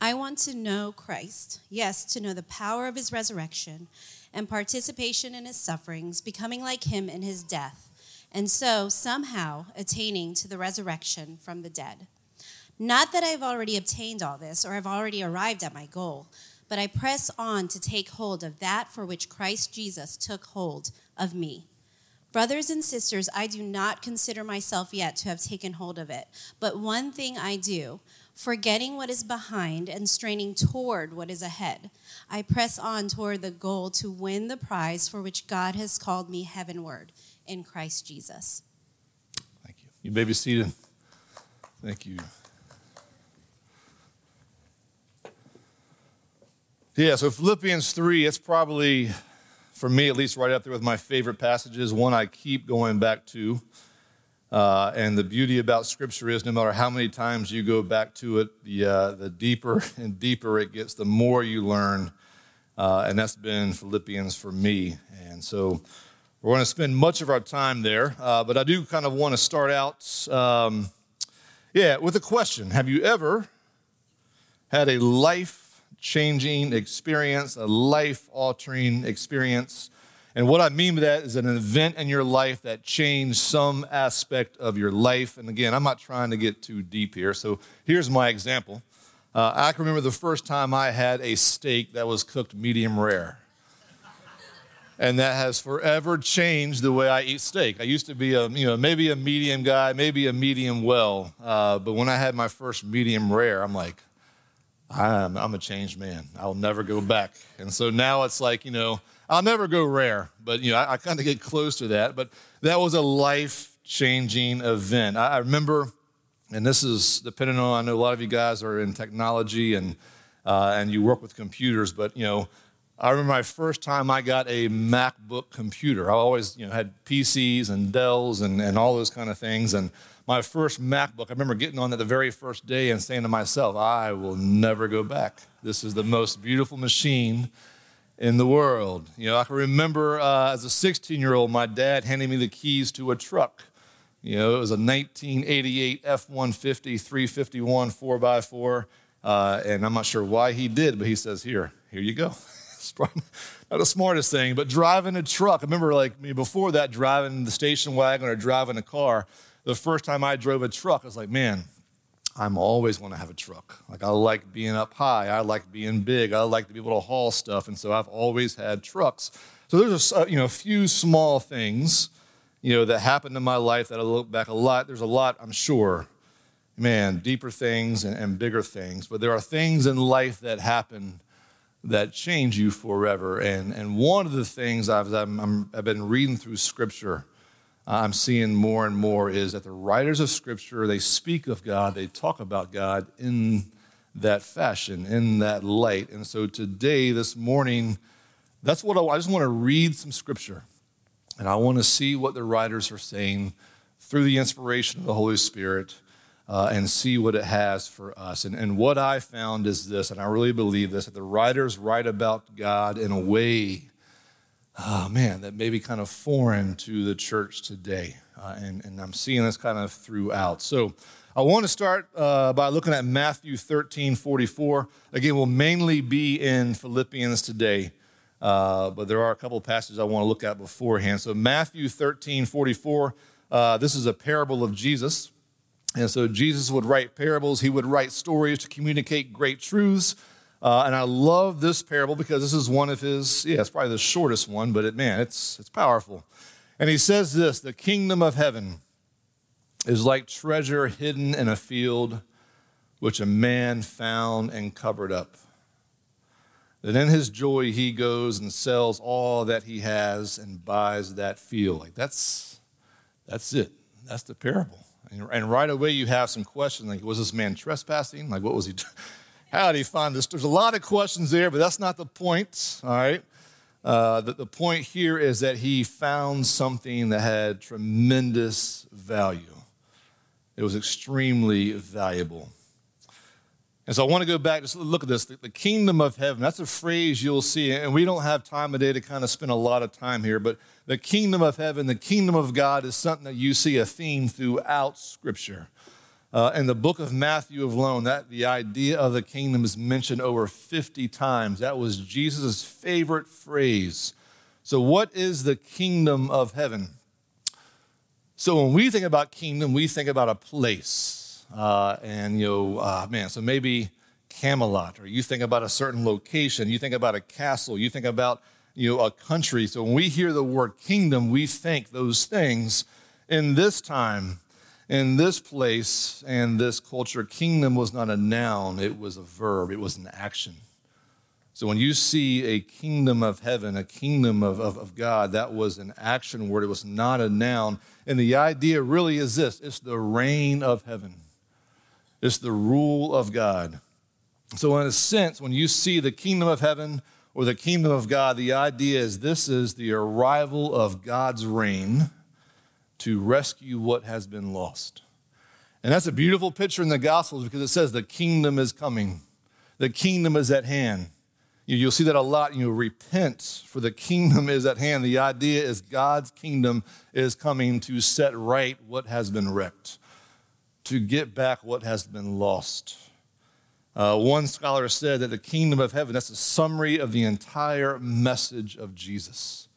I want to know Christ, yes, to know the power of his resurrection and participation in his sufferings, becoming like him in his death, and so somehow attaining to the resurrection from the dead. Not that I've already obtained all this or have already arrived at my goal, but I press on to take hold of that for which Christ Jesus took hold of me. Brothers and sisters, I do not consider myself yet to have taken hold of it, but one thing I do forgetting what is behind and straining toward what is ahead. I press on toward the goal to win the prize for which God has called me heavenward in Christ Jesus. Thank you. You may be seated. Thank you. Yeah, so Philippians 3, it's probably, for me at least, right up there with my favorite passages, one I keep going back to. Uh, and the beauty about Scripture is no matter how many times you go back to it, the, uh, the deeper and deeper it gets, the more you learn. Uh, and that's been Philippians for me. And so we're going to spend much of our time there. Uh, but I do kind of want to start out, um, yeah, with a question Have you ever had a life changing experience, a life altering experience? And what I mean by that is an event in your life that changed some aspect of your life. And again, I'm not trying to get too deep here. So here's my example. Uh, I can remember the first time I had a steak that was cooked medium rare. And that has forever changed the way I eat steak. I used to be a, you know, maybe a medium guy, maybe a medium well. Uh, but when I had my first medium rare, I'm like, I'm, I'm a changed man. I'll never go back. And so now it's like, you know, I'll never go rare, but you know, I, I kind of get close to that. But that was a life changing event. I, I, remember, and this is depending on, I know a lot of you guys are in technology and, uh, and you work with computers, but you know, I remember my first time I got a MacBook computer. I always you know, had PCs and Dells and, and all those kind of things. And my first MacBook, I remember getting on it the very first day and saying to myself, I will never go back. This is the most beautiful machine in the world. You know, I can remember uh, as a 16 year old, my dad handing me the keys to a truck. You know, it was a 1988 F 150 351 4x4. Uh, and I'm not sure why he did, but he says, Here, here you go. it's probably not the smartest thing, but driving a truck. I remember, like, me before that, driving the station wagon or driving a car. The first time I drove a truck, I was like, Man, I'm always going to have a truck. Like I like being up high. I like being big. I like to be able to haul stuff, and so I've always had trucks. So there's a uh, you know a few small things, you know, that happened in my life that I look back a lot. There's a lot, I'm sure, man, deeper things and, and bigger things. But there are things in life that happen that change you forever. And and one of the things I've I'm, I've been reading through Scripture I'm seeing more and more is that the writers of Scripture, they speak of God, they talk about God in that fashion, in that light. And so today, this morning, that's what I, I just want to read some Scripture. And I want to see what the writers are saying through the inspiration of the Holy Spirit uh, and see what it has for us. And, and what I found is this, and I really believe this, that the writers write about God in a way oh man, that may be kind of foreign to the church today. Uh, and, and I'm seeing this kind of throughout. So I want to start uh, by looking at Matthew 13 44. Again, we'll mainly be in Philippians today, uh, but there are a couple of passages I want to look at beforehand. So, Matthew 13 44, uh, this is a parable of Jesus. And so, Jesus would write parables, he would write stories to communicate great truths. Uh, and I love this parable because this is one of his, yeah, it's probably the shortest one, but it, man, it's, it's powerful. And he says this the kingdom of heaven is like treasure hidden in a field which a man found and covered up. That in his joy he goes and sells all that he has and buys that field. Like that's that's it. That's the parable. And, and right away you have some questions like, was this man trespassing? Like what was he? How did he find this? There's a lot of questions there, but that's not the point, all right? Uh, the, the point here is that he found something that had tremendous value. It was extremely valuable. And so I want to go back, just look at this. The, the, kingdom of heaven, that's a phrase you'll see, and we don't have time today to kind of spend a lot of time here, but the kingdom of heaven, the kingdom of God is something that you see a theme throughout Scripture. Uh, in the book of Matthew alone, that the idea of the kingdom is mentioned over 50 times. That was Jesus' favorite phrase. So, what is the kingdom of heaven? So, when we think about kingdom, we think about a place. Uh, and, you know, uh, man, so maybe Camelot, or you think about a certain location, you think about a castle, you think about, you know, a country. So, when we hear the word kingdom, we think those things. In this time, in this place and this culture, kingdom was not a noun, it was a verb, it was an action. So when you see a kingdom of heaven, a kingdom of, of, of, God, that was an action word, it was not a noun. And the idea really is this it's the reign of heaven, it's the rule of God. So, in a sense, when you see the kingdom of heaven or the kingdom of God, the idea is this is the arrival of God's reign to rescue what has been lost. And that's a beautiful picture in the Gospels because it says the kingdom is coming, the kingdom is at hand. You'll see that a lot. You know, repent, for the kingdom is at hand. The idea is God's kingdom is coming to set right what has been wrecked, to get back what has been lost. Uh, one scholar said that the kingdom of heaven, that's a summary of the entire message of Jesus.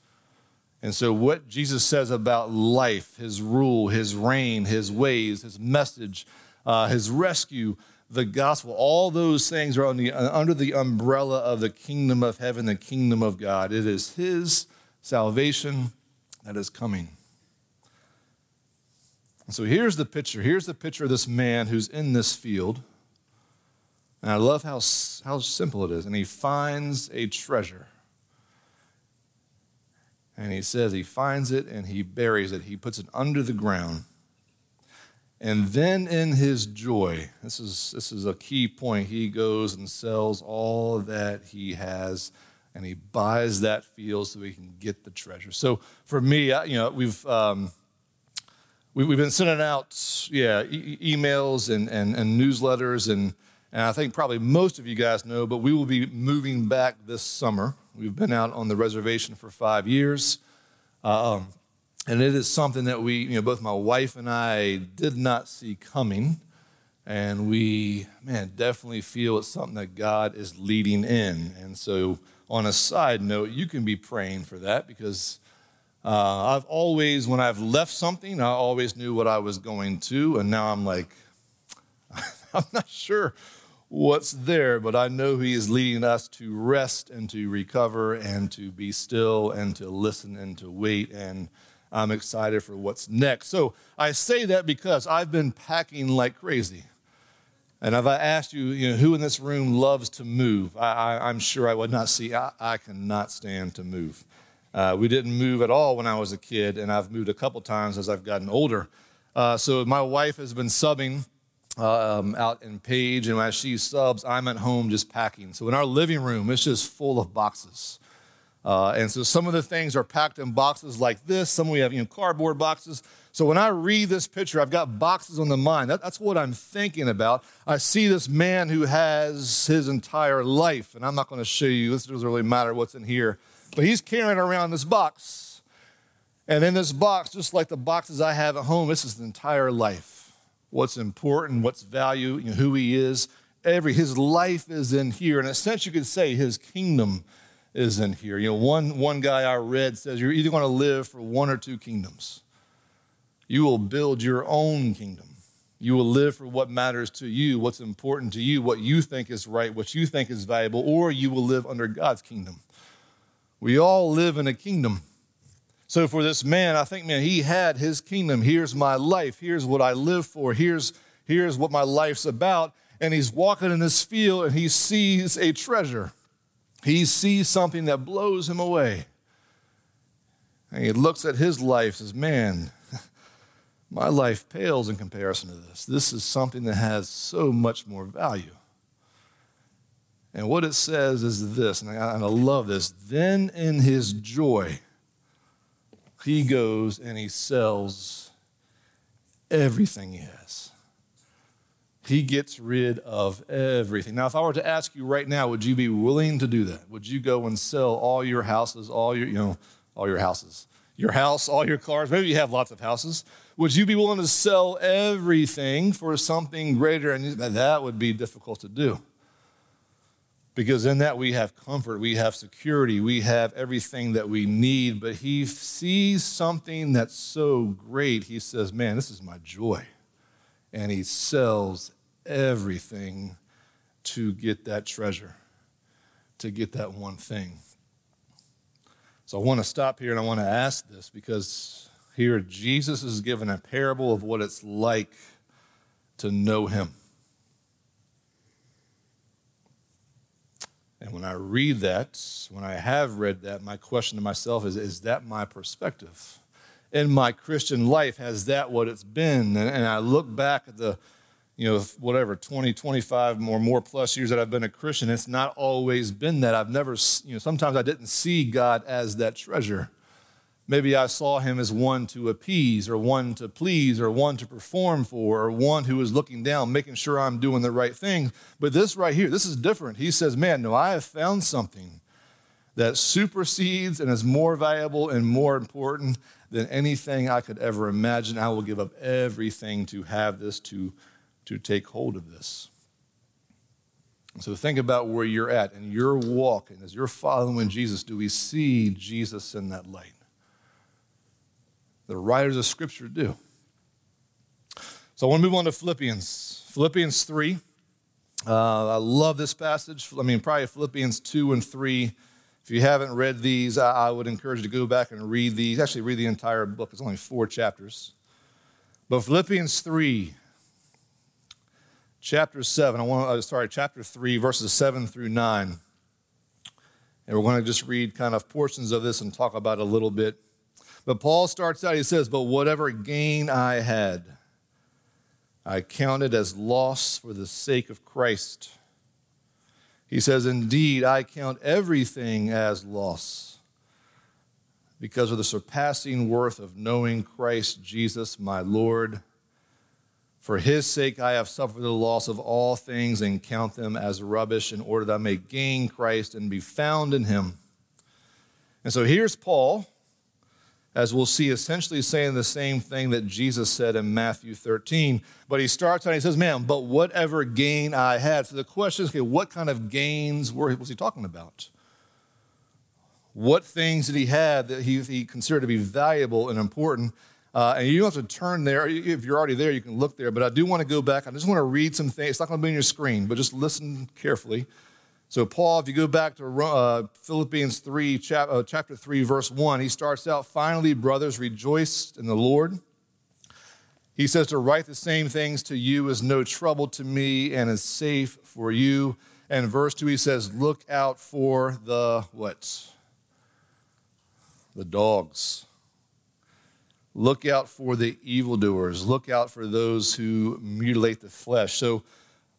And so, what Jesus says about life, his rule, his reign, his ways, his message, uh, his rescue, the gospel, all those things are the, uh, under the umbrella of the kingdom of heaven, the kingdom of God. It is his salvation that is coming. And so, here's the picture. Here's the picture of this man who's in this field. And I love how, how simple it is. And he finds a treasure. And he says he finds it and he buries it. He puts it under the ground. And then in his joy, this is, this is a key point, he goes and sells all that he has and he buys that field so he can get the treasure. So for me, you know, we've, um, we, have been sending out, yeah, e- emails and, and, and newsletters, and, and I think probably most of you guys know, but we will be moving back this summer. We've been out on the reservation for five years. Um, and it is something that we, you know, both my wife and I did not see coming. And we, man, definitely feel it's something that God is leading in. And so, on a side note, you can be praying for that because uh, I've always, when I've left something, I always knew what I was going to. And now I'm like, I'm not sure what's there, but I know He is leading us to rest and to recover and to be still and to listen and to wait. And I'm excited for what's next. So I say that because I've been packing like crazy. And if I asked you, you know, who in this room loves to move, I, am sure I would not see. I, I cannot stand to move. Uh, we didn't move at all when I was a kid, and I've moved a couple times as I've gotten older. Uh, so my wife has been subbing um, out in Page, and as she subs, I'm at home just packing. So in our living room, it's just full of boxes. Uh, and so some of the things are packed in boxes like this. Some we have you know, cardboard boxes. So when I read this picture, I've got boxes on the mind. That, that's what I'm thinking about. I see this man who has his entire life, and I'm not going to show you. This doesn't really matter what's in here, but he's carrying around this box. And in this box, just like the boxes I have at home, this is the entire life what's important, what's value, you know, who he is. Every his life is in here. In a sense, you could say his kingdom is in here. You know, one, one guy I read says you're either going to live for one or two kingdoms. You will build your own kingdom. You will live for what matters to you, what's important to you, what you think is right, what you think is valuable, or you will live under God's kingdom. We all live in a kingdom. So for this man, I think, man, he had his kingdom. Here's my life. Here's what I live for. Here's, here's what my life's about. And he's walking in this field and he sees a treasure. He sees something that blows him away. And he looks at his life and says, Man, my life pales in comparison to this. This is something that has so much more value. And what it says is this, and I, and I love this. Then in his joy, he goes and he sells everything he has. He gets rid of everything. Now, if I were to ask you right now, would you be willing to do that? Would you go and sell all your houses, all your, you know, all your houses, your house, all your cars? Maybe you have lots of houses. Would you be willing to sell everything for something greater? And that would be difficult to do. Because in that we have comfort, we have security, we have everything that we need. But he sees something that's so great, he says, Man, this is my joy. And he sells everything to get that treasure, to get that one thing. So I want to stop here and I want to ask this because here Jesus is given a parable of what it's like to know him. And when I read that, when I have read that, my question to myself is Is that my perspective? In my Christian life, has that what it's been? And, I look back at the, you know, whatever, 20, 25 or more plus years that I've been a Christian, it's not always been that. I've never, you know, sometimes I didn't see God as that treasure. Maybe I saw him as one to appease or one to please or one to perform for or one who is looking down, making sure I'm doing the right thing. But this right here, this is different. He says, Man, no, I have found something that supersedes and is more valuable and more important than anything I could ever imagine. I will give up everything to have this, to, to take hold of this. So think about where you're at and your walk, and as you're following Jesus, do we see Jesus in that light? The writers of Scripture do. So I want to move on to Philippians. Philippians 3. Uh, I love this passage. I mean, probably Philippians 2 and 3. If you haven't read these, I, I would encourage you to go back and read these. Actually, read the entire book, it's only four chapters. But Philippians 3, chapter 7, I want to, sorry, chapter 3, verses 7 through 9. And we're going to just read kind of portions of this and talk about it a little bit. But Paul starts out, he says, But whatever gain I had, I counted as loss for the sake of Christ. He says, Indeed, I count everything as loss because of the surpassing worth of knowing Christ Jesus, my Lord. For his sake, I have suffered the loss of all things and count them as rubbish in order that I may gain Christ and be found in him. And so here's Paul as we'll see, essentially saying the same thing that Jesus said in Matthew 13. But he starts out and he says, Man, but whatever gain I had. So the question is, okay, what kind of gains were, was he talking about? What things did he have that he, he considered to be valuable and important? Uh, and you don't have to turn there. If you're already there, you can look there. But I do want to go back. I just want to read some things. It's not going to be on your screen, but just listen carefully. So, Paul, if you go back to uh, Philippians 3, chap- uh, chapter 3, verse 1, he starts out, finally, brothers, rejoice in the Lord. He says to write the same things to you is no trouble to me and is safe for you. And verse 2, he says, look out for the what? The dogs. Look out for the evildoers. Look out for those who mutilate the flesh. So,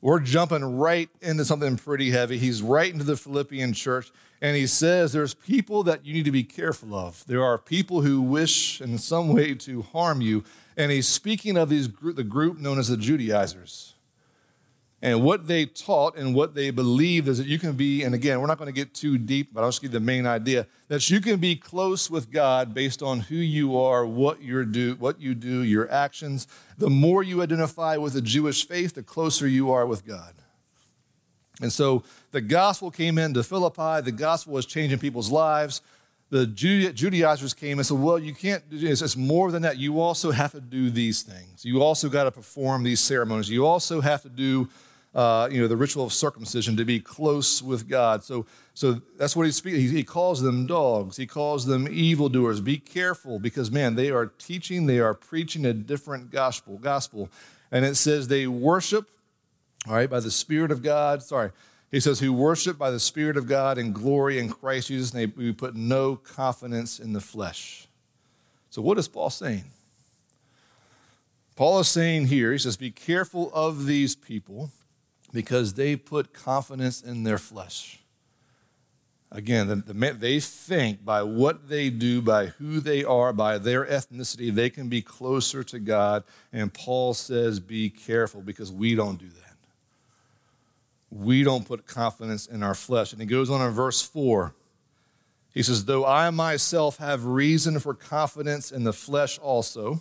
we're jumping right into something pretty heavy. He's right into the Philippian church, and he says there's people that you need to be careful of. There are people who wish in some way to harm you. And he's speaking of these, the group known as the Judaizers. And what they taught and what they believed is that you can be, and again, we're not going to get too deep, but I'll just give you the main idea that you can be close with God based on who you are, what you do, what you do, your actions. The more you identify with the Jewish faith, the closer you are with God. And so the gospel came into Philippi, the gospel was changing people's lives. The Judaizers came and said, Well, you can't, do this. it's more than that. You also have to do these things. You also got to perform these ceremonies. You also have to do uh, you know, the ritual of circumcision to be close with God. So, so that's what he's speaking. He, he calls them dogs. He calls them evildoers. Be careful because, man, they are teaching, they are preaching a different gospel. Gospel, and it says they worship, all right, by the Spirit of God. Sorry, he says who worship by the Spirit of God and glory in Christ Jesus. And they, we put no confidence in the flesh. So, what is Paul saying? Paul is saying here, he says, be careful of these people because they put confidence in their flesh. Again, the, the, they think by what they do, by who they are, by their ethnicity, they can be closer to God. And Paul says, be careful because we don't do that. We don't put confidence in our flesh. And he goes on in verse 4. He says, Though I myself have reason for confidence in the flesh also,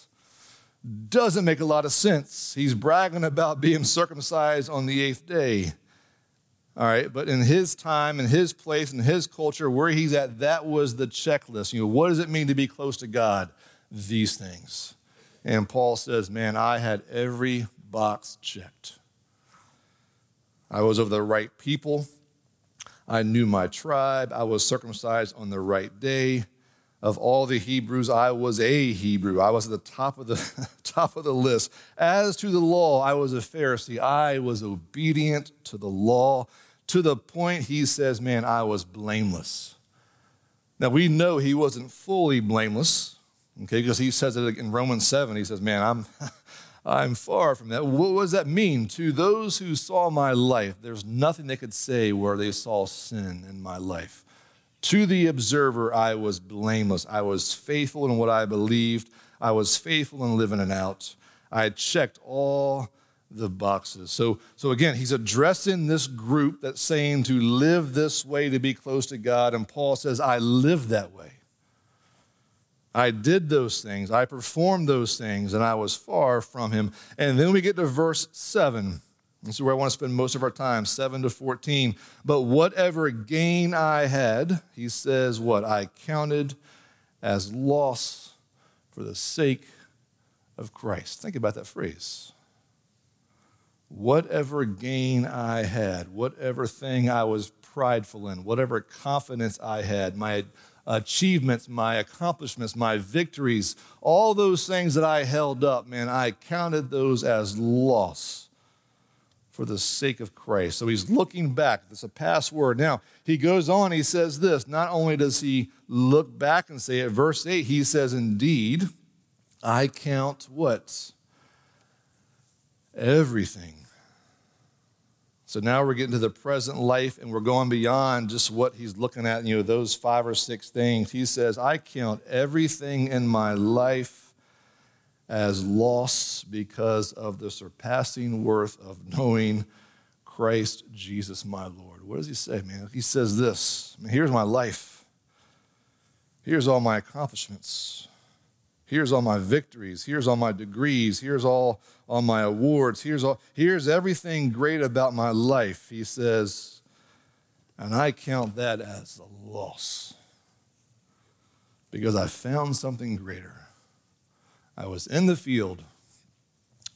doesn't make a lot of sense. He's bragging about being circumcised on the eighth day. All right, but in his time, in his place, in his culture, where he's at, that was the checklist. You know, what does it mean to be close to God? These things. And Paul says, Man, I had every box checked. I was of the right people. I knew my tribe. I was circumcised on the right day of all the Hebrews, I was a Hebrew. I was at the top of the top of the list. As to the law, I was a Pharisee. I was obedient to the law to the point he says, Man, I was blameless. Now we know he wasn't fully blameless, okay, because he says it in Romans 7. He says, Man, I'm I'm far from that. What does that mean? To those who saw my life, there's nothing they could say where they saw sin in my life. To the observer, I was blameless. I was faithful in what I believed. I was faithful in living it out. I checked all the boxes. So, so again, he's addressing this group that's saying to live this way to be close to God. And Paul says, I live that way. I did those things. I performed those things, and I was far from him. And then we get to verse 7. This is where I want to spend most of our time, 7 to 14. But whatever gain I had, he says, what? I counted as loss for the sake of Christ. Think about that phrase. Whatever gain I had, whatever thing I was prideful in, whatever confidence I had, my achievements, my accomplishments, my victories, all those things that I held up, man, I counted those as loss for the sake of Christ. So he's looking back. That's a past word. Now, he goes on, he says this. Not only does he look back and say it, verse 8, he says, Indeed, I count what? Everything. So now we're getting to the present life and we're going beyond just what he's looking at, you know, those five or six things. He says, I count everything in my life as loss because of the surpassing worth of knowing Christ Jesus my Lord. What does he say, man? He says this I mean, Here's my life. Here's all my accomplishments. Here's all my victories. Here's all my degrees. Here's all, all my awards. Here's, all, here's everything great about my life. He says, and I count that as a loss because I found something greater. I was in the field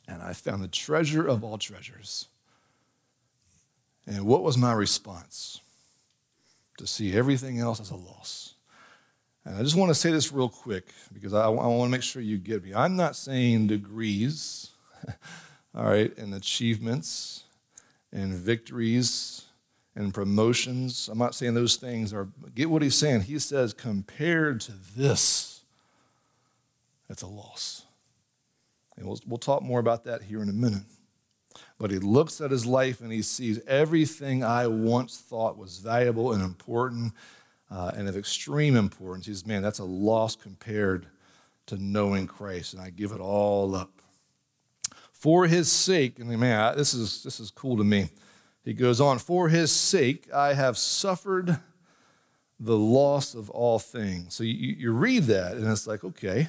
and I found the treasure of all treasures. And what was my response? To see everything else as a loss. And I just want to say this real quick because I, I want to make sure you get me. I'm not saying degrees, all right, and achievements and victories and promotions. I'm not saying those things are, get what he's saying. He says, compared to this, that's a loss. And we'll, we'll talk more about that here in a minute. But he looks at his life and he sees everything I once thought was valuable and important uh, and of extreme importance. He says, Man, that's a loss compared to knowing Christ, and I give it all up. For his sake, and man, this is, this is cool to me. He goes on, For his sake, I have suffered the loss of all things. So you, you read that, and it's like, okay,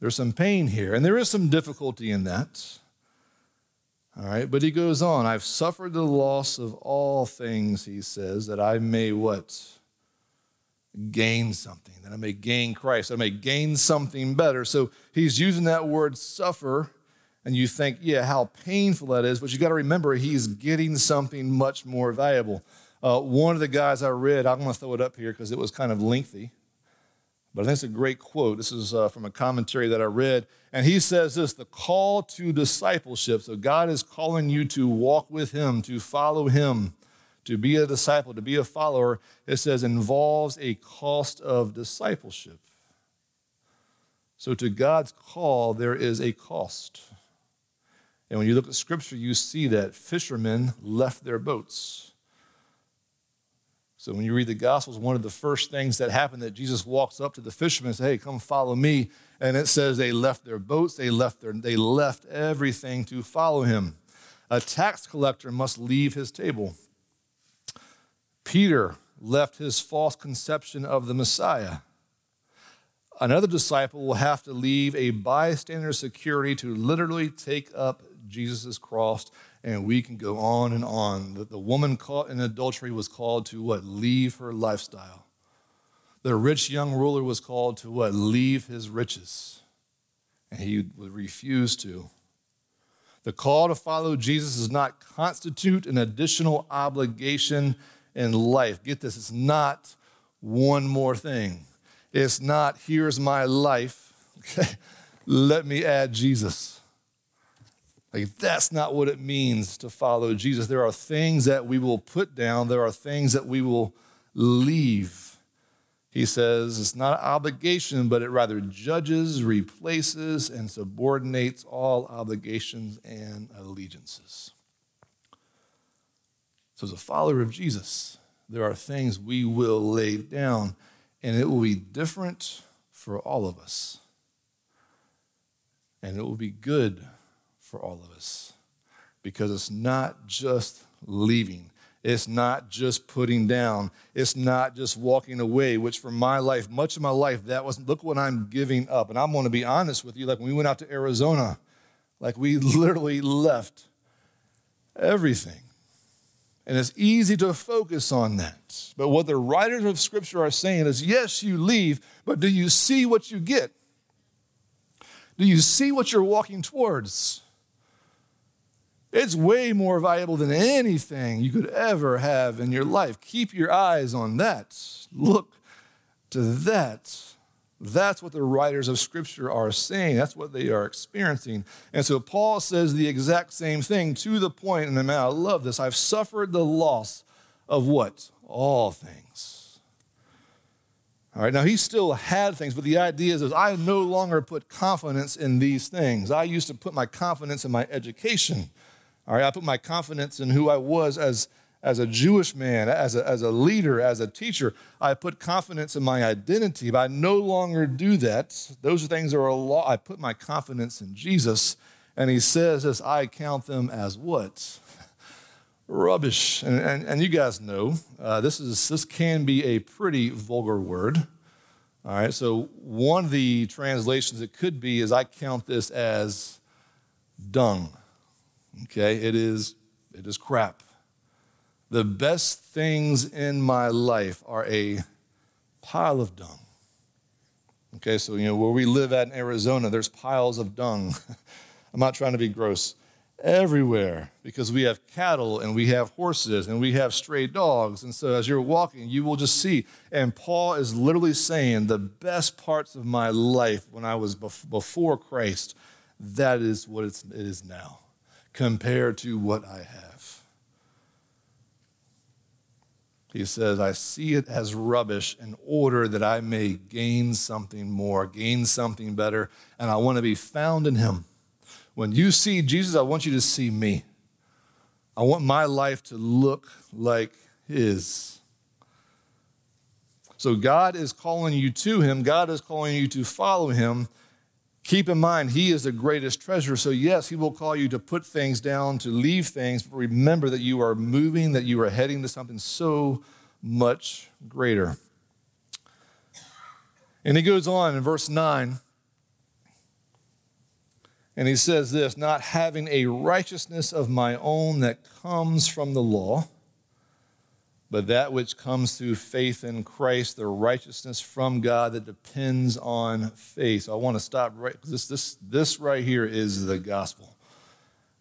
there's some pain here, and there is some difficulty in that. All right, but he goes on, I've suffered the loss of all things, he says, that I may what? Gain something, that I may gain Christ, I may gain something better. So he's using that word suffer, and you think, yeah, how painful that is, but you got to remember he's getting something much more valuable. Uh, one of the guys I read, I'm going to throw it up here because it was kind of lengthy, but it's a great quote. This is uh, from a commentary that I read. And he says this the call to discipleship. So God is calling you to walk with Him, to follow Him, to be a disciple, to be a follower. It says involves a cost of discipleship. So to God's call, there is a cost. And when you look at Scripture, you see that fishermen left their boats. So when you read the Gospels, one of the first things that happened that Jesus walks up to the fishermen and says, Hey, come follow me. And it says they left their boats, they left their they left everything to follow him. A tax collector must leave his table. Peter left his false conception of the Messiah. Another disciple will have to leave a bystander security to literally take up Jesus' is crossed, and we can go on and on. That the woman caught in adultery was called to what? Leave her lifestyle. The rich young ruler was called to what? Leave his riches. And he would refuse to. The call to follow Jesus does not constitute an additional obligation in life. Get this, it's not one more thing. It's not, here's my life. Okay, let me add Jesus. Like, that's not what it means to follow Jesus. There are things that we will put down, there are things that we will leave. He says it's not an obligation, but it rather judges, replaces, and subordinates all obligations and allegiances. So, as a follower of Jesus, there are things we will lay down, and it will be different for all of us. And it will be good for all of us because it's not just leaving. It's not just putting down. It's not just walking away, which for my life, much of my life, that was look what I'm giving up. And I'm going to be honest with you. Like when we went out to Arizona, like we literally left everything. And it's easy to focus on that. But what the writers of Scripture are saying is yes, you leave, but do you see what you get? Do you see what you're walking towards? It's way more valuable than anything you could ever have in your life. Keep your eyes on that. Look to that. That's what the writers of Scripture are saying. That's what they are experiencing. And so Paul says the exact same thing to the point, and man, I love this. I've suffered the loss of what? All things. All right, now he still had things, but the idea is, is I no longer put confidence in these things. I used to put my confidence in my education. All right, I put my confidence in who I was as, as a Jewish man, as a, as a leader, as a teacher. I put confidence in my identity, but I no longer do that. Those are things that are a law. I put my confidence in Jesus, and he says this I count them as what? Rubbish. And, and, and you guys know uh, this, is, this can be a pretty vulgar word. All right, so one of the translations it could be is I count this as dung. Okay, it is it is crap. The best things in my life are a pile of dung. Okay, so you know where we live at in Arizona, there's piles of dung. I'm not trying to be gross. Everywhere, because we have cattle and we have horses and we have stray dogs. And so as you're walking, you will just see. And Paul is literally saying the best parts of my life when I was before Christ, that is what it is now compared to what I have. He says, I see it as rubbish in order that I may gain something more, gain something better, and I want to be found in Him. When you see Jesus, I want you to see me. I want my life to look like His. So God is calling you to Him, God is calling you to follow Him. Keep in mind, He is the greatest treasure. So, yes, He will call you to put things down, to leave things, but remember that you are moving, that you are heading to something so much greater. And He goes on in verse 9, and He says this not having a righteousness of my own that comes from the law but that which comes through faith in Christ, the righteousness from God that depends on faith. So I want to stop right this this this right here is the gospel.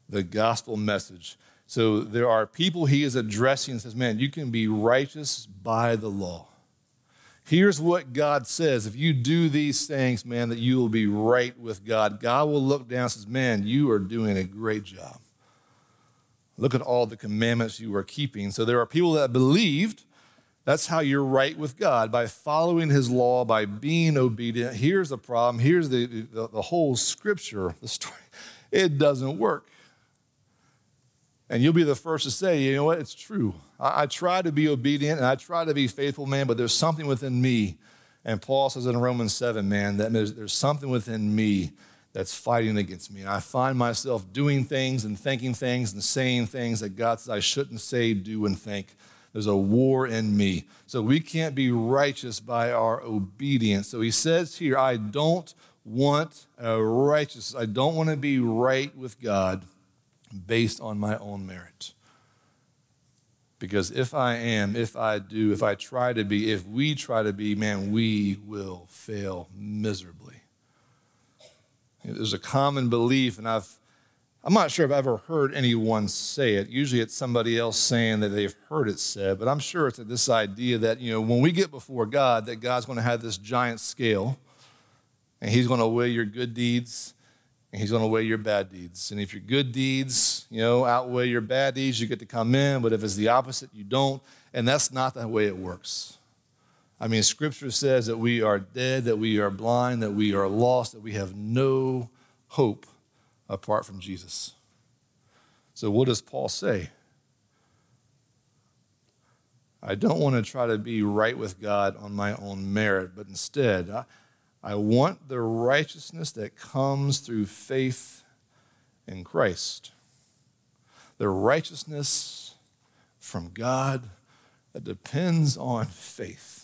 The gospel message. So there are people he is addressing and says, Man, you can be righteous by the law. Here's what God says. If you do these things, man, that you will be right with God. God will look down and says, Man, you are doing a great job. Look at all the commandments you are keeping. So there are people that believed that's how you're right with God by following his law, by being obedient. Here's the problem. Here's the, the, the whole scripture, the story. It doesn't work. And you'll be the first to say, you know what, it's true. I, I, try to be obedient and I try to be faithful, man, but there's something within me. And Paul says in Romans 7, man, that there's, there's something within me that's fighting against me. And I find myself doing things and thinking things and saying things that God says I shouldn't say, do, and think. There's a war in me. So we can't be righteous by our obedience. So he says here, I don't want a righteous, I don't want to be right with God based on my own merit. Because if I am, if I do, if I try to be, if we try to be, man, we will fail miserably. There's a common belief, and I've I'm not sure if I've ever heard anyone say it. Usually it's somebody else saying that they've heard it said, but I'm sure it's this idea that, you know, when we get before God, that God's going to have this giant scale and he's going to weigh your good deeds and he's going to weigh your bad deeds. And if your good deeds, you know, outweigh your bad deeds, you get to come in, but if it's the opposite, you don't. And that's not the way it works. I mean, scripture says that we are dead, that we are blind, that we are lost, that we have no hope apart from Jesus. So, what does Paul say? I don't want to try to be right with God on my own merit, but instead, I, I want the righteousness that comes through faith in Christ. The righteousness from God that depends on faith.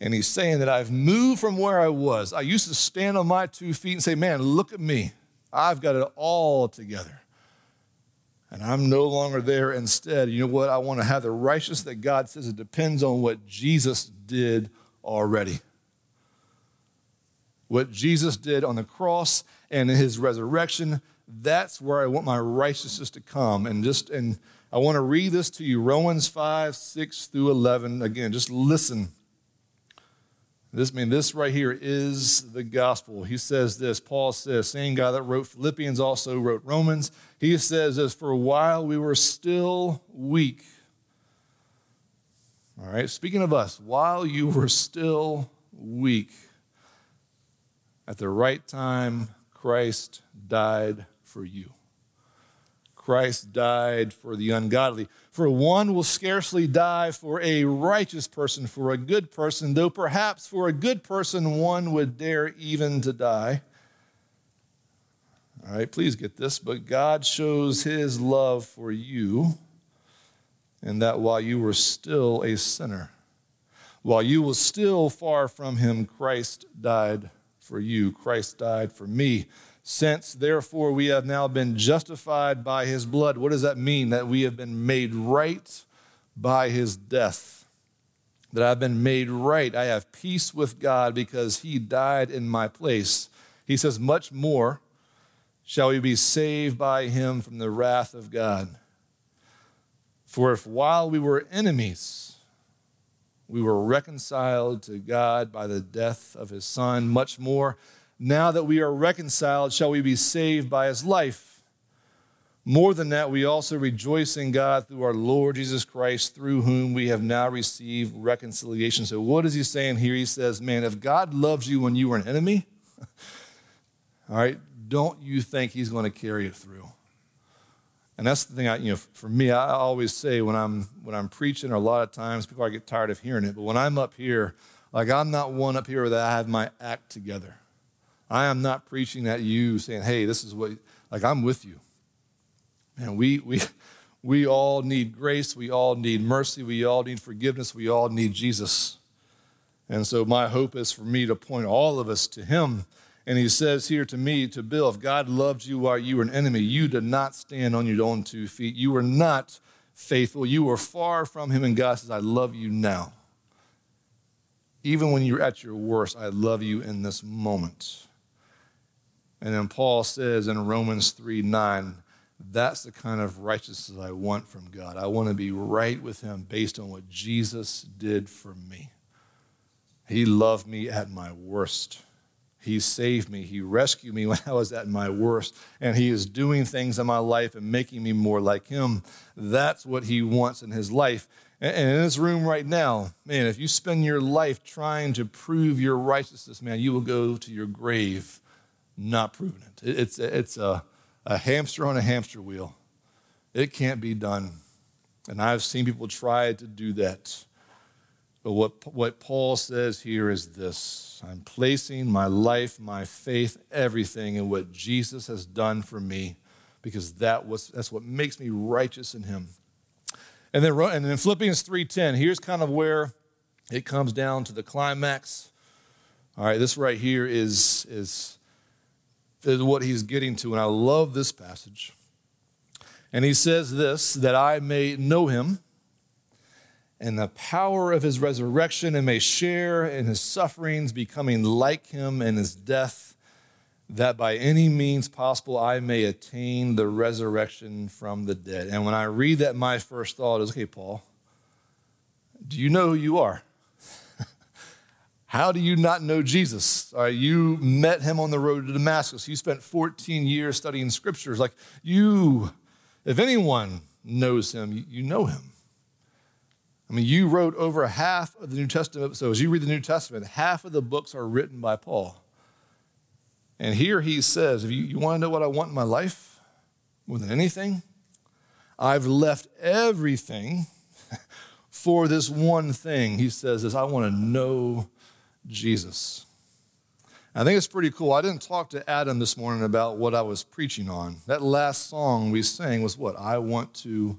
And he's saying that I've moved from where I was. I used to stand on my two feet and say, Man, look at me. I've got it all together. And I'm no longer there. Instead, you know what? I want to have the righteousness that God says it depends on what Jesus did already. What Jesus did on the cross and in his resurrection, that's where I want my righteousness to come. And just and I want to read this to you Romans 5, 6 through 11. Again, just listen this mean this right here is the gospel. He says this. Paul says, same guy that wrote Philippians also wrote Romans. He says this, for a while we were still weak. All right, speaking of us, while you were still weak, at the right time, Christ died for you. Christ died for the ungodly. For one will scarcely die for a righteous person, for a good person, though perhaps for a good person one would dare even to die. All right, please get this. But God shows his love for you, and that while you were still a sinner, while you were still far from him, Christ died for you. Christ died for me. Since therefore we have now been justified by his blood, what does that mean? That we have been made right by his death. That I've been made right. I have peace with God because he died in my place. He says, much more shall we be saved by him from the wrath of God. For if while we were enemies, we were reconciled to God by the death of his son, much more now that we are reconciled, shall we be saved by his life? More than that, we also rejoice in God through our Lord Jesus Christ, through whom we have now received reconciliation. So, what is he saying here? He says, Man, if God loves you when you were an enemy, all right, don't you think he's going to carry it through? And that's the thing I, you know, for me, I always say when I'm when I'm preaching, or a lot of times people I get tired of hearing it, but when I'm up here, like I'm not one up here that I have my act together. I am not preaching at you saying, hey, this is what, like, I'm with you. Man, we, we, we all need grace. We all need mercy. We all need forgiveness. We all need Jesus. And so my hope is for me to point all of us to him. And he says here to me, to Bill, if God loved you while you were an enemy, you did not stand on your own two feet. You were not faithful. You were far from him. And God says, I love you now. Even when you're at your worst, I love you in this moment. And then Paul says in Romans 3 9, That's the kind of righteousness I want from God. I want to be right with Him based on what Jesus did for me. He loved me at my worst. He saved me. He rescued me when I was at my worst. And He is doing things in my life and making me more like Him. That's what He wants in His life. And in this room right now, man, if you spend your life trying to prove your righteousness, man, you will go to your grave not proving it. It's, it's a, a hamster on a hamster wheel. It can't be done. And I've seen people try to do that. But what, what Paul says here is this I'm placing my life, my faith, everything in what Jesus has done for me because that was, that's what makes me righteous in him. And then, and then Philippians 3.10, here's kind of where it comes down to the climax. All right, this right here is, is, is what he's getting to. And I love this passage. And he says this, that I may know him and the power of his resurrection and may share in his sufferings, becoming like him in his death, that by any means possible I may attain the resurrection from the dead. And when I read that, my first thought is okay, Paul, do you know who you are? How do you not know Jesus? You met him on the road to Damascus. You spent 14 years studying scriptures. Like you, if anyone knows him, you, know him. I mean, you wrote over half of the New Testament. So as you read the New Testament, half of the books are written by Paul. And here he says, if you, you want to know what I want in my life more than anything, I've left everything for this one thing. He says is I want to know Jesus. I think it's pretty cool. I didn't talk to Adam this morning about what I was preaching on. That last song we sang was what? I want to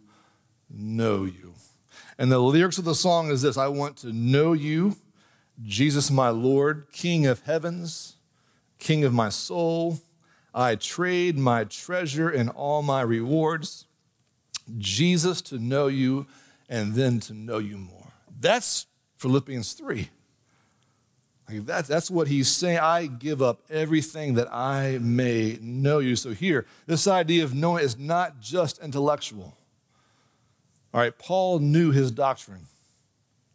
know you. And the lyrics of the song is this I want to know you, Jesus, my Lord, King of heavens, King of my soul. I trade my treasure and all my rewards. Jesus, to know you, and then to know you more. That's Philippians 3. Like that, that's what he's saying. I give up everything that I may know you. So, here, this idea of knowing is not just intellectual. All right, Paul knew his doctrine.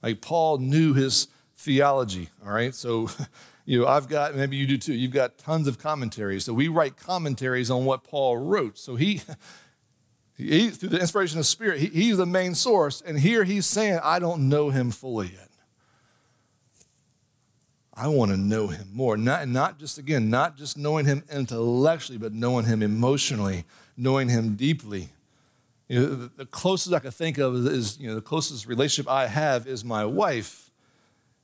Like Paul knew his theology. All right, so you know I've got maybe you do too. You've got tons of commentaries. So we write commentaries on what Paul wrote. So he, he through the inspiration of Spirit, he, he's the main source. And here he's saying, I don't know him fully yet. I want to know him more. Not, not just, again, not just knowing him intellectually, but knowing him emotionally, knowing him deeply. You know, the, closest I can think of is, is, you know, the closest relationship I have is my wife.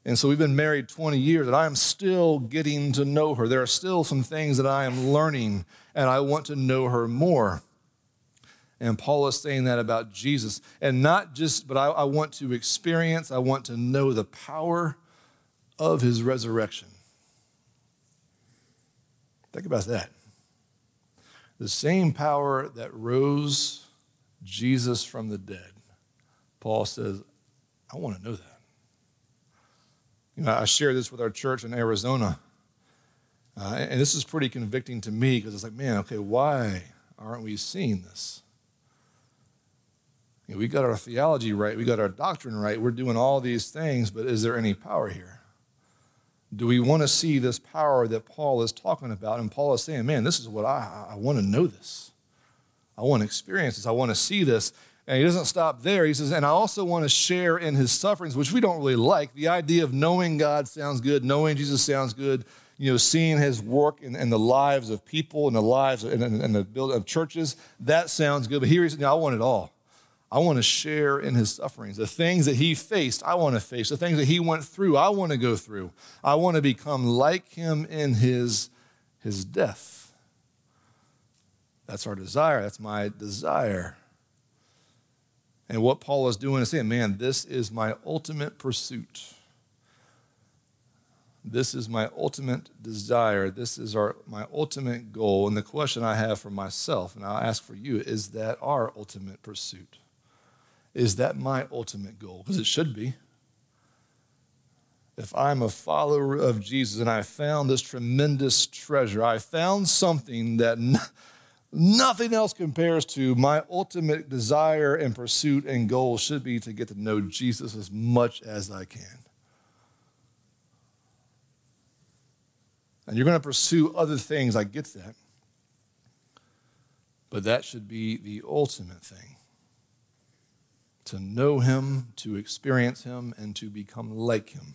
And so we've been married 20 years, and I am still getting to know her. There are still some things that I am learning, and I want to know her more. And Paul is saying that about Jesus. And not just, but I, I want to experience, I want to know the power of his resurrection. Think about that. The same power that rose Jesus from the dead. Paul says, I want to know that. You know, I share this with our church in Arizona. Uh, and this is pretty convicting to me because it's like, man, okay, why aren't we seeing this? You know, we got our theology right, we got our doctrine right, we're doing all these things, but is there any power here? Do we want to see this power that Paul is talking about? And Paul is saying, man, this is what I, I want to know this. I want to experience this. I want to see this. And he doesn't stop there. He says, and I also want to share in his sufferings, which we don't really like. The idea of knowing God sounds good, knowing Jesus sounds good, you know, seeing his work in, in the lives of people and the lives and, the build of churches, that sounds good. But here he's saying, I want it all. I want to share in his sufferings. The things that he faced, I want to face. The things that he went through, I want to go through. I want to become like him in his, his death. That's our desire. That's my desire. And what Paul is doing is saying, man, this is my ultimate pursuit. This is my ultimate desire. This is our, my ultimate goal. And the question I have for myself, and I'll ask for you, is that our ultimate pursuit? Is that my ultimate goal? Because it should be. If I'm a follower of Jesus and I found this tremendous treasure, I found something that Nothing else compares to my ultimate desire and pursuit and goal should be to get to know Jesus as much as I can. And you're going to pursue other things, I get that. But that should be the ultimate thing to know Him, to experience Him, and to become like Him.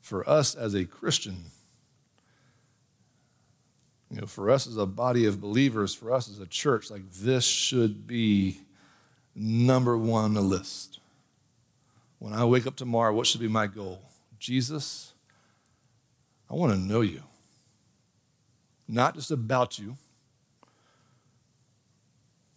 For us as a Christian, you know, for us as a body of believers, for us as a church, like this should be number one on the list. When I wake up tomorrow, what should be my goal? Jesus, I want to know you. Not just about you,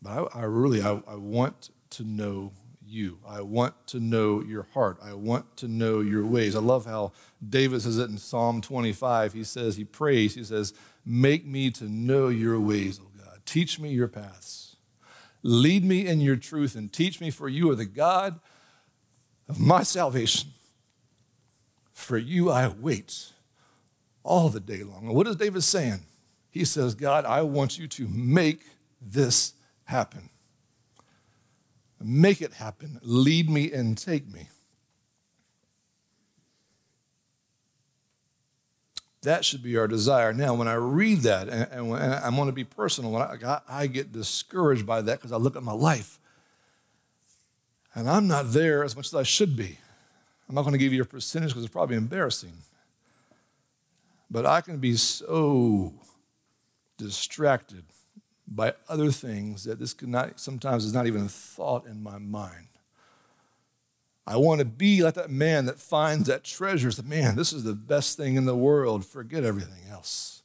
but I, I really, I, I want to know you. I want to know your heart. I want to know your ways. I love how David says it in Psalm 25. He says, he prays, he says, Make me to know your ways, O God. Teach me your paths. Lead me in your truth and teach me, for you are the God of my salvation. For you I wait all the day long. And what is David saying? He says, God, I want you to make this happen. Make it happen. Lead me and take me. That should be our desire. Now, when I read that, and, and, when, and I'm going to be personal, when I, I get discouraged by that because I look at my life and I'm not there as much as I should be. I'm not going to give you a percentage because it's probably embarrassing. But I can be so distracted by other things that this could not sometimes is not even a thought in my mind. I want to be like that man that finds that treasure. That man, this is the best thing in the world. Forget everything else.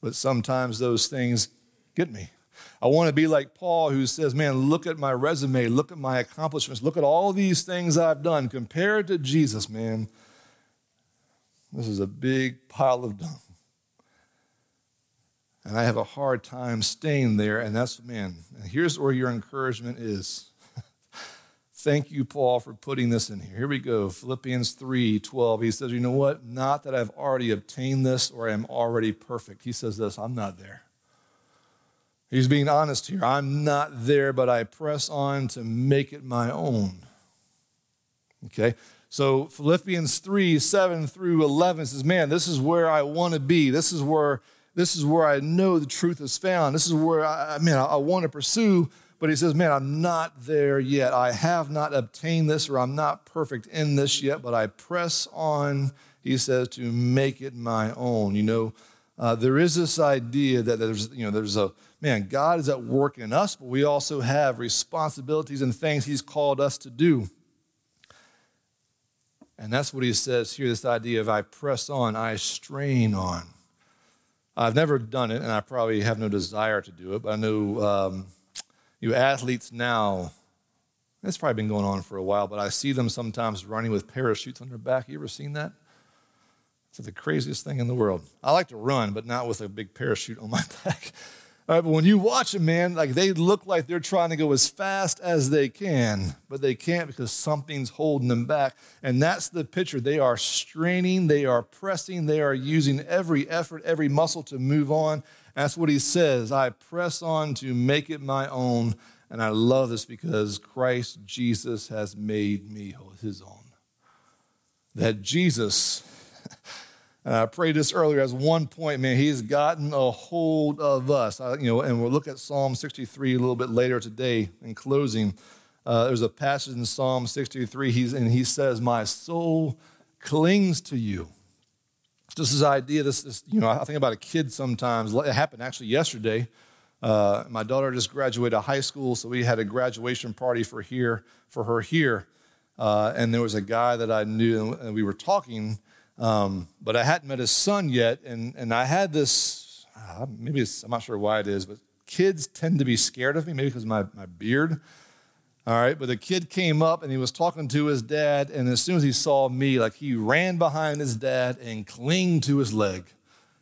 But sometimes those things get me. I want to be like Paul, who says, Man, look at my resume, look at my accomplishments, look at all these things I've done compared to Jesus, man. This is a big pile of dung. And I have a hard time staying there. And that's, man, and here's where your encouragement is. Thank you, Paul, for putting this in here. Here we go. Philippians 3 12. He says, You know what? Not that I've already obtained this or I'm already perfect. He says this I'm not there. He's being honest here. I'm not there, but I press on to make it my own. Okay? So Philippians 3 7 through 11 says, Man, this is where I want to be. This is where this is where I know the truth is found. This is where I, mean, I, I want to pursue. But he says, Man, I'm not there yet. I have not obtained this, or I'm not perfect in this yet, but I press on, he says, to make it my own. You know, uh, there is this idea that there's, you know, there's a, man, God is at work in us, but we also have responsibilities and things he's called us to do. And that's what he says here this idea of I press on, I strain on. I've never done it, and I probably have no desire to do it, but I know um, you athletes now, it's probably been going on for a while, but I see them sometimes running with parachutes on their back. You ever seen that? It's the craziest thing in the world. I like to run, but not with a big parachute on my back. But when you watch them, man, like they look like they're trying to go as fast as they can, but they can't because something's holding them back. And that's the picture. They are straining, they are pressing, they are using every effort, every muscle to move on. That's what he says. I press on to make it my own. And I love this because Christ Jesus has made me his own. That Jesus And I prayed this earlier as one point, man, he's gotten a hold of us. I, you know, and we'll look at Psalm 63 a little bit later today in closing. Uh, there's a passage in Psalm 63, he's, and he says, My soul clings to you. Just this idea, this, this, you know, I think about a kid sometimes. It happened actually yesterday. Uh, my daughter just graduated high school, so we had a graduation party for here for her here. Uh, and there was a guy that I knew, and we were talking um, but I hadn't met his son yet, and, and I had this, uh, maybe I'm not sure why it is, but kids tend to be scared of me, maybe because of my, my beard. All right, but the kid came up and he was talking to his dad, and as soon as he saw me, like he ran behind his dad and clinged to his leg.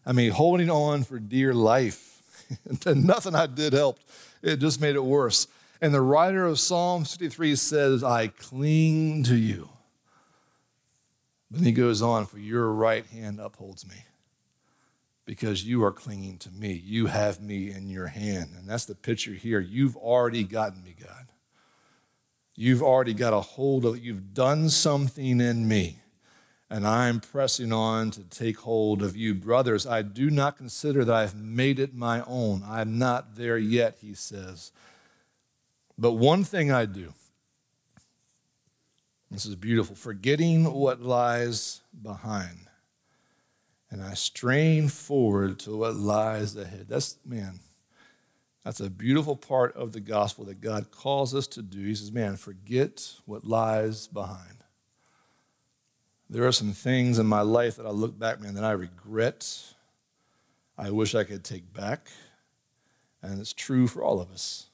I mean, holding on for dear life. and nothing I did helped, it just made it worse. And the writer of Psalm 63 says, I cling to you. Then he goes on, For your right hand upholds me. because you are clinging to me. You have me in your hand. And that's the picture here. You've already gotten me, God. You've already got a hold of it. You've done something in me. And I'm pressing on to take hold of you. Brothers, I do not consider that I've made it my own. I'm not there yet, he says. But one thing I do, this is beautiful, forgetting what lies behind and I strain forward to what lies ahead. That's, man, that's a beautiful part of the gospel that God calls us to do. He says, man, forget what lies behind. There are some things in my life that I look back, man, that I regret. I wish I could take back. And it's true for all of us.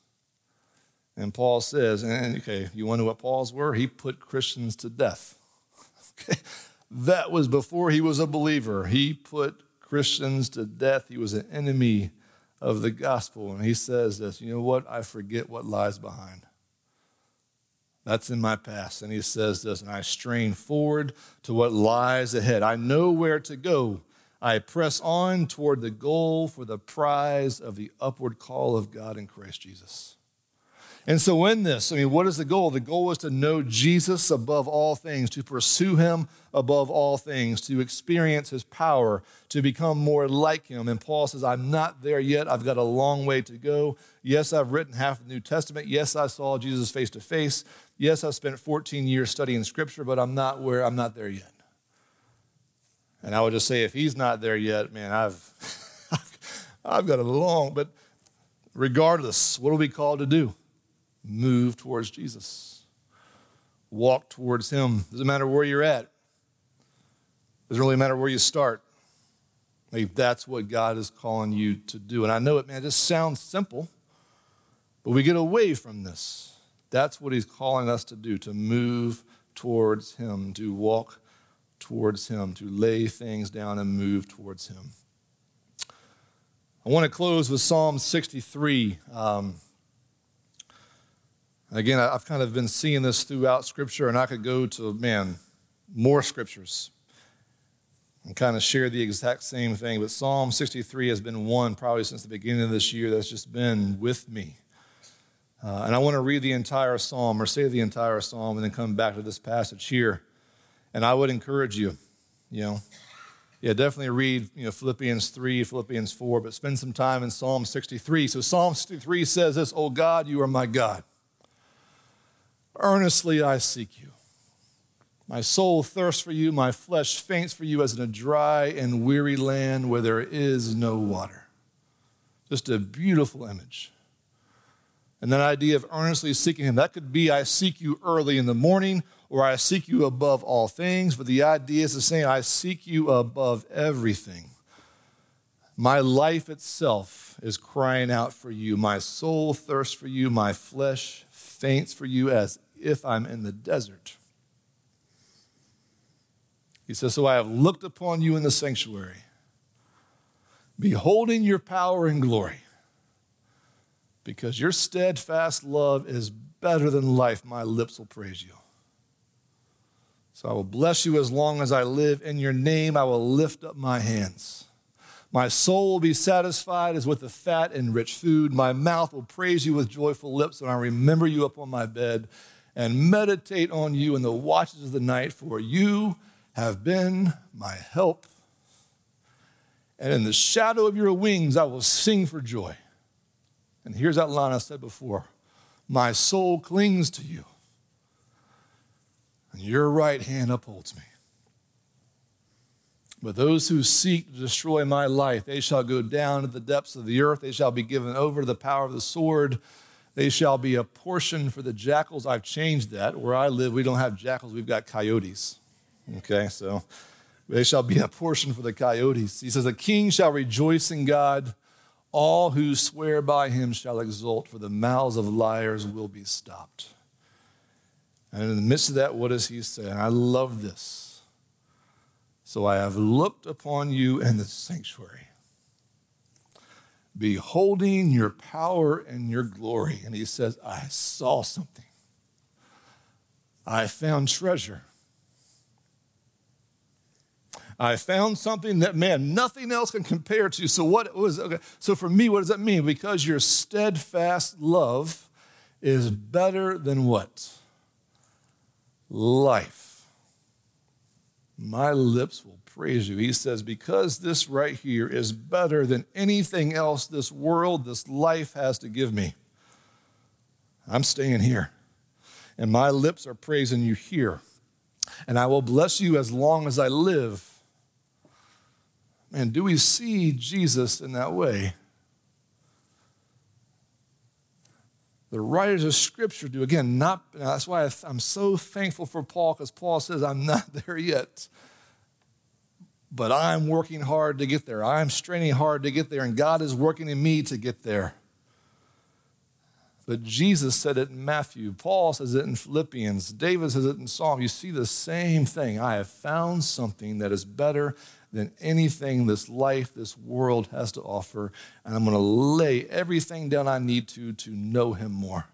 And Paul says, and okay, you wonder what Paul's were? He put Christians to death. okay. That was before he was a believer. He put Christians to death. He was an enemy of the gospel. And he says this you know what? I forget what lies behind. That's in my past. And he says this, and I strain forward to what lies ahead. I know where to go. I press on toward the goal for the prize of the upward call of God in Christ Jesus. And so, in this, I mean, what is the goal? The goal is to know Jesus above all things, to pursue him above all things, to experience his power, to become more like him. And Paul says, I'm not there yet. I've got a long way to go. Yes, I've written half the New Testament. Yes, I saw Jesus face to face. Yes, I spent 14 years studying scripture, but I'm not where I'm not there yet. And I would just say, if he's not there yet, man, I've, I've got a long, but regardless, what are we called to do? Move towards Jesus. Walk towards Him. Doesn't matter where you're at, doesn't really matter where you start. Maybe that's what God is calling you to do. And I know it, man, just sounds simple, but we get away from this. That's what He's calling us to do to move towards Him, to walk towards Him, to lay things down and move towards Him. I want to close with Psalm 63. Um, Again, I've kind of been seeing this throughout Scripture, and I could go to, man, more Scriptures and kind of share the exact same thing. But Psalm 63 has been one probably since the beginning of this year that's just been with me. Uh, and I want to read the entire psalm or say the entire psalm and then come back to this passage here. And I would encourage you, you know, yeah, definitely read you know, Philippians 3, Philippians 4, but spend some time in Psalm 63. So Psalm 63 says this, Oh God, you are my God. Earnestly I seek you. My soul thirsts for you, my flesh faints for you as in a dry and weary land where there is no water. Just a beautiful image. And that idea of earnestly seeking Him, that could be I seek you early in the morning or I seek you above all things, but the idea is the same I seek you above everything. My life itself is crying out for you. My soul thirsts for you. My flesh faints for you as if I'm in the desert. He says, So I have looked upon you in the sanctuary, beholding your power and glory. Because your steadfast love is better than life, my lips will praise you. So I will bless you as long as I live. In your name, I will lift up my hands. My soul will be satisfied as with the fat and rich food. My mouth will praise you with joyful lips and I remember you upon my bed and meditate on you in the watches of the night, for you have been my help. And in the shadow of your wings, I will sing for joy. And here's that line I said before My soul clings to you, and your right hand upholds me. But those who seek to destroy my life, they shall go down to the depths of the earth. They shall be given over to the power of the sword. They shall be a portion for the jackals. I've changed that. Where I live, we don't have jackals, we've got coyotes. Okay, so they shall be a portion for the coyotes. He says, A king shall rejoice in God. All who swear by him shall exult, for the mouths of liars will be stopped. And in the midst of that, what does he say? And I love this. So I have looked upon you in the sanctuary beholding your power and your glory. And he says, I saw something. I found treasure. I found something that, man, nothing else can compare to. So, what was, okay, so for me, what does that mean? Because your steadfast love is better than what? Life. My lips will praise you. He says, because this right here is better than anything else this world, this life has to give me. I'm staying here. And my lips are praising you here. And I will bless you as long as I live. Man, do we see Jesus in that way? The writers of Scripture do. Again, not, that's why I'm so thankful for Paul, because Paul says, I'm not there yet. But I'm working hard to get there. I'm straining hard to get there, and God is working in me to get there. But Jesus said it in Matthew. Paul says it in Philippians. David says it in Psalm. You see the same thing. I have found something that is better than anything this life, this world has to offer. And I'm going to lay everything down I need to to know him more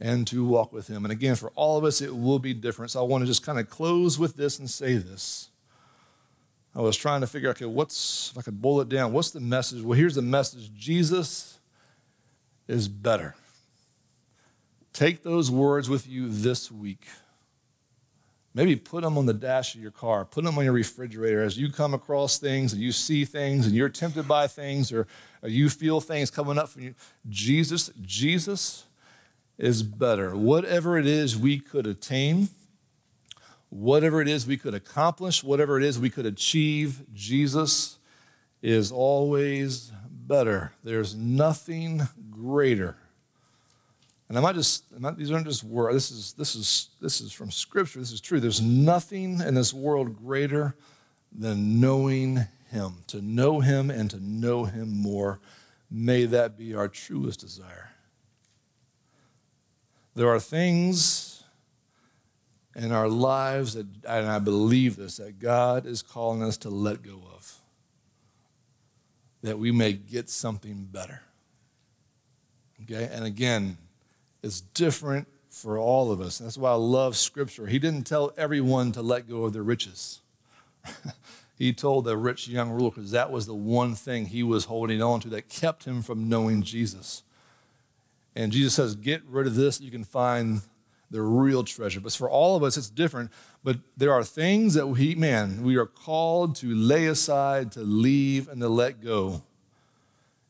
and to walk with him. And again, for all of us, it will be different. So I want to just kind of close with this and say this. I was trying to figure out, okay, what's, if I could boil it down, what's the message? Well, here's the message Jesus is better. Take those words with you this week. Maybe put them on the dash of your car, put them on your refrigerator as you come across things and you see things and you're tempted by things or, or you feel things coming up from you. Jesus, Jesus is better. Whatever it is we could attain, whatever it is we could accomplish, whatever it is we could achieve, Jesus is always better. There's nothing greater and I might just, not, these aren't just words. This is, this, is, this is from Scripture. This is true. There's nothing in this world greater than knowing Him. To know Him and to know Him more. May that be our truest desire. There are things in our lives that, and I believe this, that God is calling us to let go of, that we may get something better. Okay? And again, it's different for all of us. That's why I love Scripture. He didn't tell everyone to let go of their riches. he told the rich young ruler because that was the one thing he was holding on to that kept him from knowing Jesus. And Jesus says, Get rid of this, you can find the real treasure. But for all of us, it's different. But there are things that we, man, we are called to lay aside, to leave, and to let go.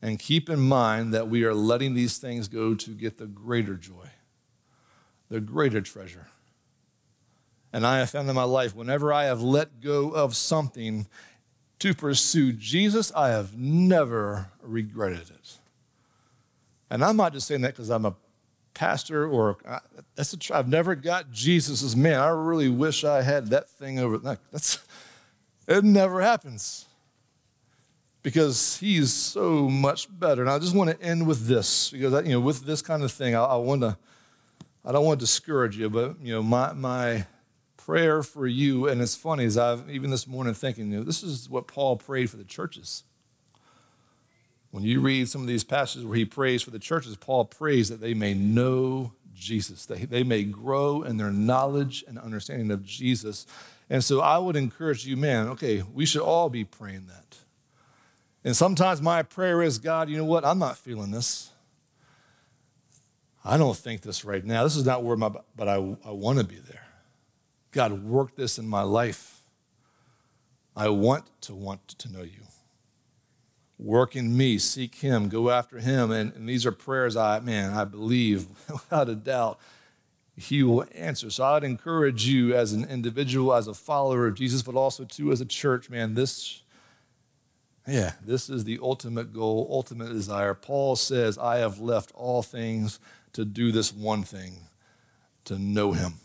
And keep in mind that we are letting these things go to get the greater joy, the greater treasure. And I have found in my life, whenever I have let go of something to pursue Jesus, I have never regretted it. And I'm not just saying that because I'm a pastor or uh, that's a, I've never got Jesus' as man. I really wish I had that thing over. That's it. Never happens because he's so much better. And I just want to end with this because I, you know, with this kind of thing, I, I want to, I don't want to discourage you, but you know, my my prayer for you, and it's funny as I've even this morning thinking, you know, this is what Paul prayed for the churches. When you read some of these passages where he prays for the churches, Paul prays that they may know Jesus, that they may grow in their knowledge and understanding of Jesus. And so I would encourage you, man, okay, we should all be praying that. And sometimes my prayer is, God, you know what? I'm not feeling this. I don't think this right now. This is not where my, but I, I want to be there. God, work this in my life. I want to want to know you. Work in me, seek Him, go after Him. And, and these are prayers I, man, I believe without a doubt He will answer. So I'd encourage you as an individual, as a follower of Jesus, but also too as a church, man, this yeah, this is the ultimate goal, ultimate desire. Paul says, I have left all things to do this one thing, to know him.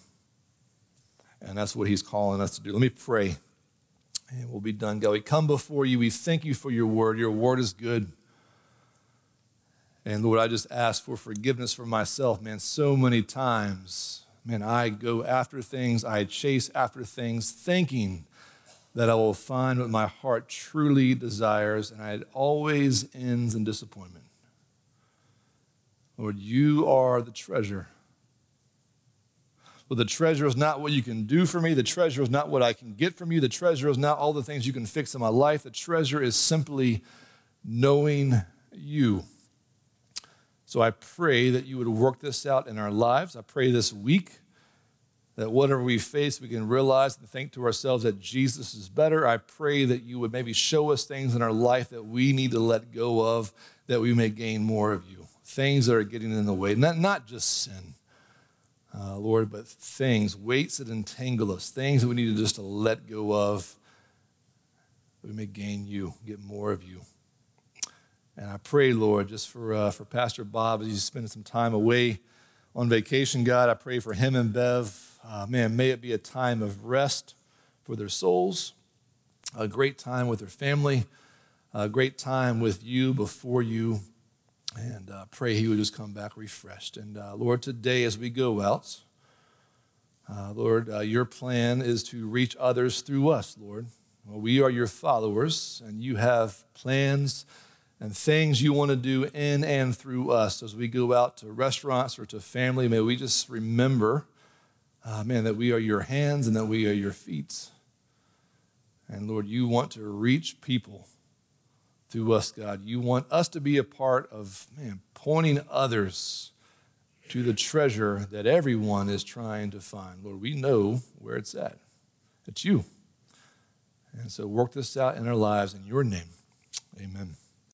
And that's what he's calling us to do. Let me pray. And we'll be done, God. We come before you. We thank you for your word. Your word is good. And Lord, I just ask for forgiveness for myself, man. So many times, man, I go after things, I chase after things, thinking that I will find what my heart truly desires, and it always ends in disappointment. Lord, you are the treasure. But the treasure is not what you can do for me. The treasure is not what I can get from you. The treasure is not all the things you can fix in my life. The treasure is simply knowing you. So I pray that you would work this out in our lives. I pray this week that whatever we face, we can realize and think to ourselves that Jesus is better. I pray that you would maybe show us things in our life that we need to let go of that we may gain more of you. Things that are getting in the way, not, not just sin, uh, Lord, but things, weights that entangle us, things that we need to just to let go of. We may gain you, get more of you. And I pray, Lord, just for, uh, for Pastor Bob as he's spending some time away on vacation, God, I pray for him and Bev uh, man, may it be a time of rest for their souls, a great time with their family, a great time with you before you. And uh, pray he would just come back refreshed. And uh, Lord, today as we go out, uh, Lord, uh, your plan is to reach others through us, Lord. Well, we are your followers, and you have plans and things you want to do in and through us as we go out to restaurants or to family. May we just remember uh, man, that we are your hands and that we are your feet. And Lord, you want to reach people through us, God. You want us to be a part of, man, pointing others to the treasure that everyone is trying to find. Lord, we know where it's at. It's you. And so work this out in our lives in your name. Amen.